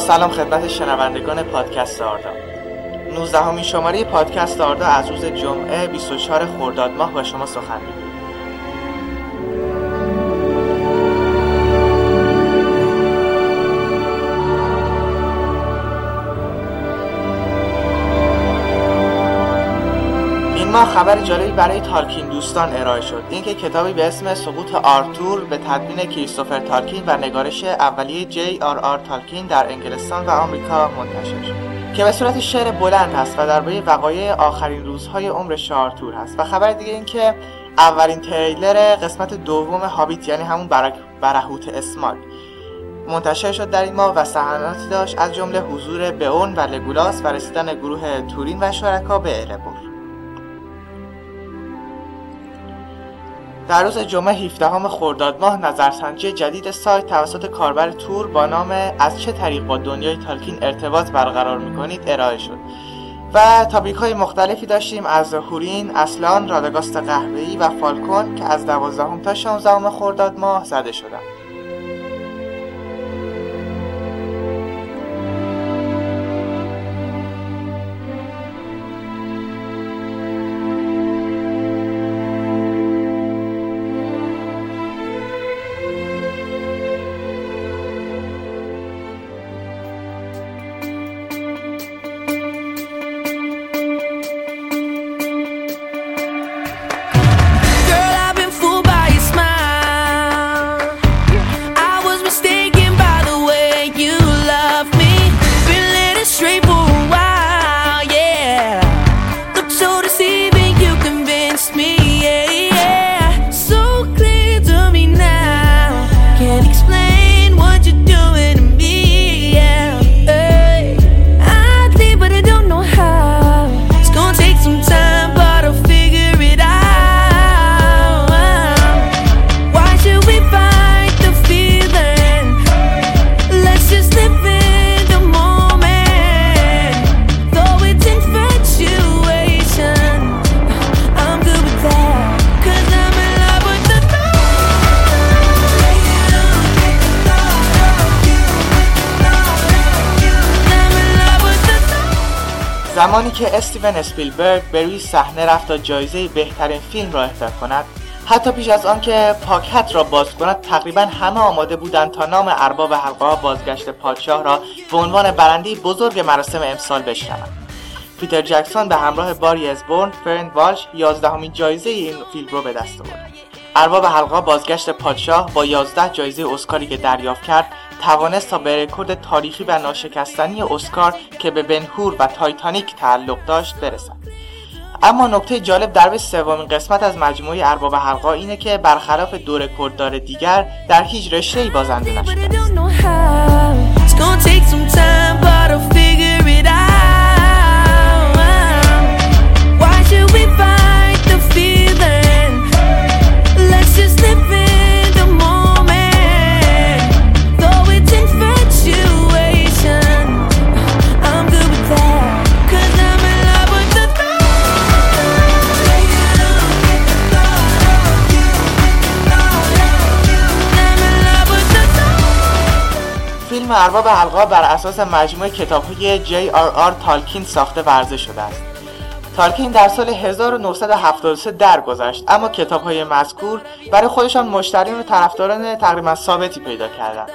سلام خدمت شنوندگان پادکست آردا. 19 همین شماره پادکست آردا از روز جمعه 24 خرداد ماه با شما سخن می‌گویم. خبر جالبی برای تالکین دوستان ارائه شد. اینکه کتابی به اسم سقوط آرتور به تدوین کریستوفر تالکین و نگارش اولیه جی آر آر تالکین در انگلستان و آمریکا منتشر شد. که به صورت شعر بلند است و درباره وقایع آخرین روزهای عمر آرتور هست و خبر دیگه اینکه اولین تریلر قسمت دوم هابیت یعنی همون برهوت اسماگ منتشر شد در این ماه و صحناتی داشت از جمله حضور بئون و لگولاس و رسیدن گروه تورین و شرکا به البور در روز جمعه 17 خرداد ماه نظرسنجی جدید سایت توسط کاربر تور با نام از چه طریق با دنیای تالکین ارتباط برقرار می‌کنید ارائه شد و تابیک های مختلفی داشتیم از هورین، اصلان، رادگاست قهوه‌ای و فالکون که از 12 تا 16 خرداد ماه زده شدند. زمانی که استیون اسپیلبرگ به روی صحنه رفت تا جایزه بهترین فیلم را اهدا کند حتی پیش از آنکه پاکت را باز کند تقریبا همه آماده بودند تا نام ارباب حلقه بازگشت پادشاه را به عنوان برنده بزرگ مراسم امسال بشنوند. پیتر جکسون به همراه باری اسبورن فرن والش یازدهمین جایزه این فیلم رو به دست آورد. ارباب حلقه بازگشت پادشاه با 11 جایزه اسکاری که دریافت کرد توانست تا به رکورد تاریخی و ناشکستنی اسکار که به بنهور و تایتانیک تعلق داشت برسد. اما نکته جالب در سومین قسمت از مجموعه ارباب حلقا اینه که برخلاف دو رکورددار دیگر در هیچ رشته‌ای بازنده نشده فیلم ارباب حلقا بر اساس مجموعه کتاب های جی آر آر تالکین ساخته ورزه شده است. تالکین در سال 1973 درگذشت اما کتاب های مذکور برای خودشان مشتریان و طرفداران تقریبا ثابتی پیدا کردند.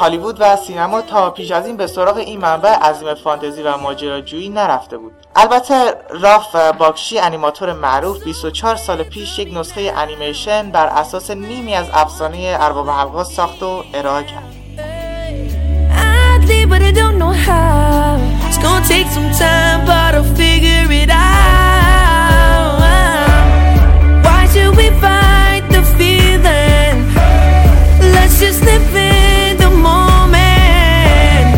هالیوود و سینما تا پیش از این به سراغ این منبع عظیم فانتزی و ماجراجویی نرفته بود. البته راف باکشی انیماتور معروف 24 سال پیش یک نسخه انیمیشن بر اساس نیمی از افسانه ارباب حلقا ساخت و ارائه کرد. But I don't know how. It's gonna take some time, but I'll figure it out. Why should we fight the feeling? Let's just live in the moment.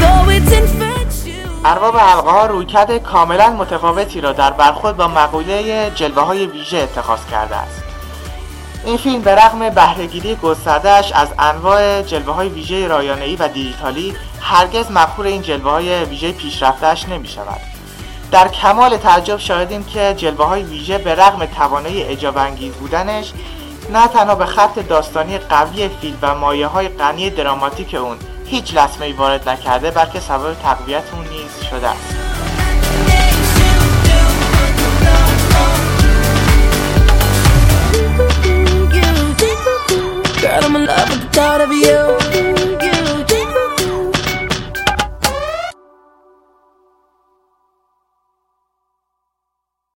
Though it's infectious. ارباب حلقه ها رویکرد کاملا متفاوتی را در برخورد با مقوله جلوه های ویژه اتخاذ کرده است این فیلم به رغم بهرهگیری گستردهش از انواع جلوه های ویژه رایانه‌ای و دیجیتالی هرگز مخور این جلوه های ویژه پیشرفتهش نمی شود در کمال تعجب شاهدیم که جلوه های ویژه به رغم توانایی اجاب بودنش نه تنها به خط داستانی قوی فیلم و مایه های غنی دراماتیک اون هیچ لطمه وارد نکرده بلکه سبب تقویت اون نیز شده است. Thought of you.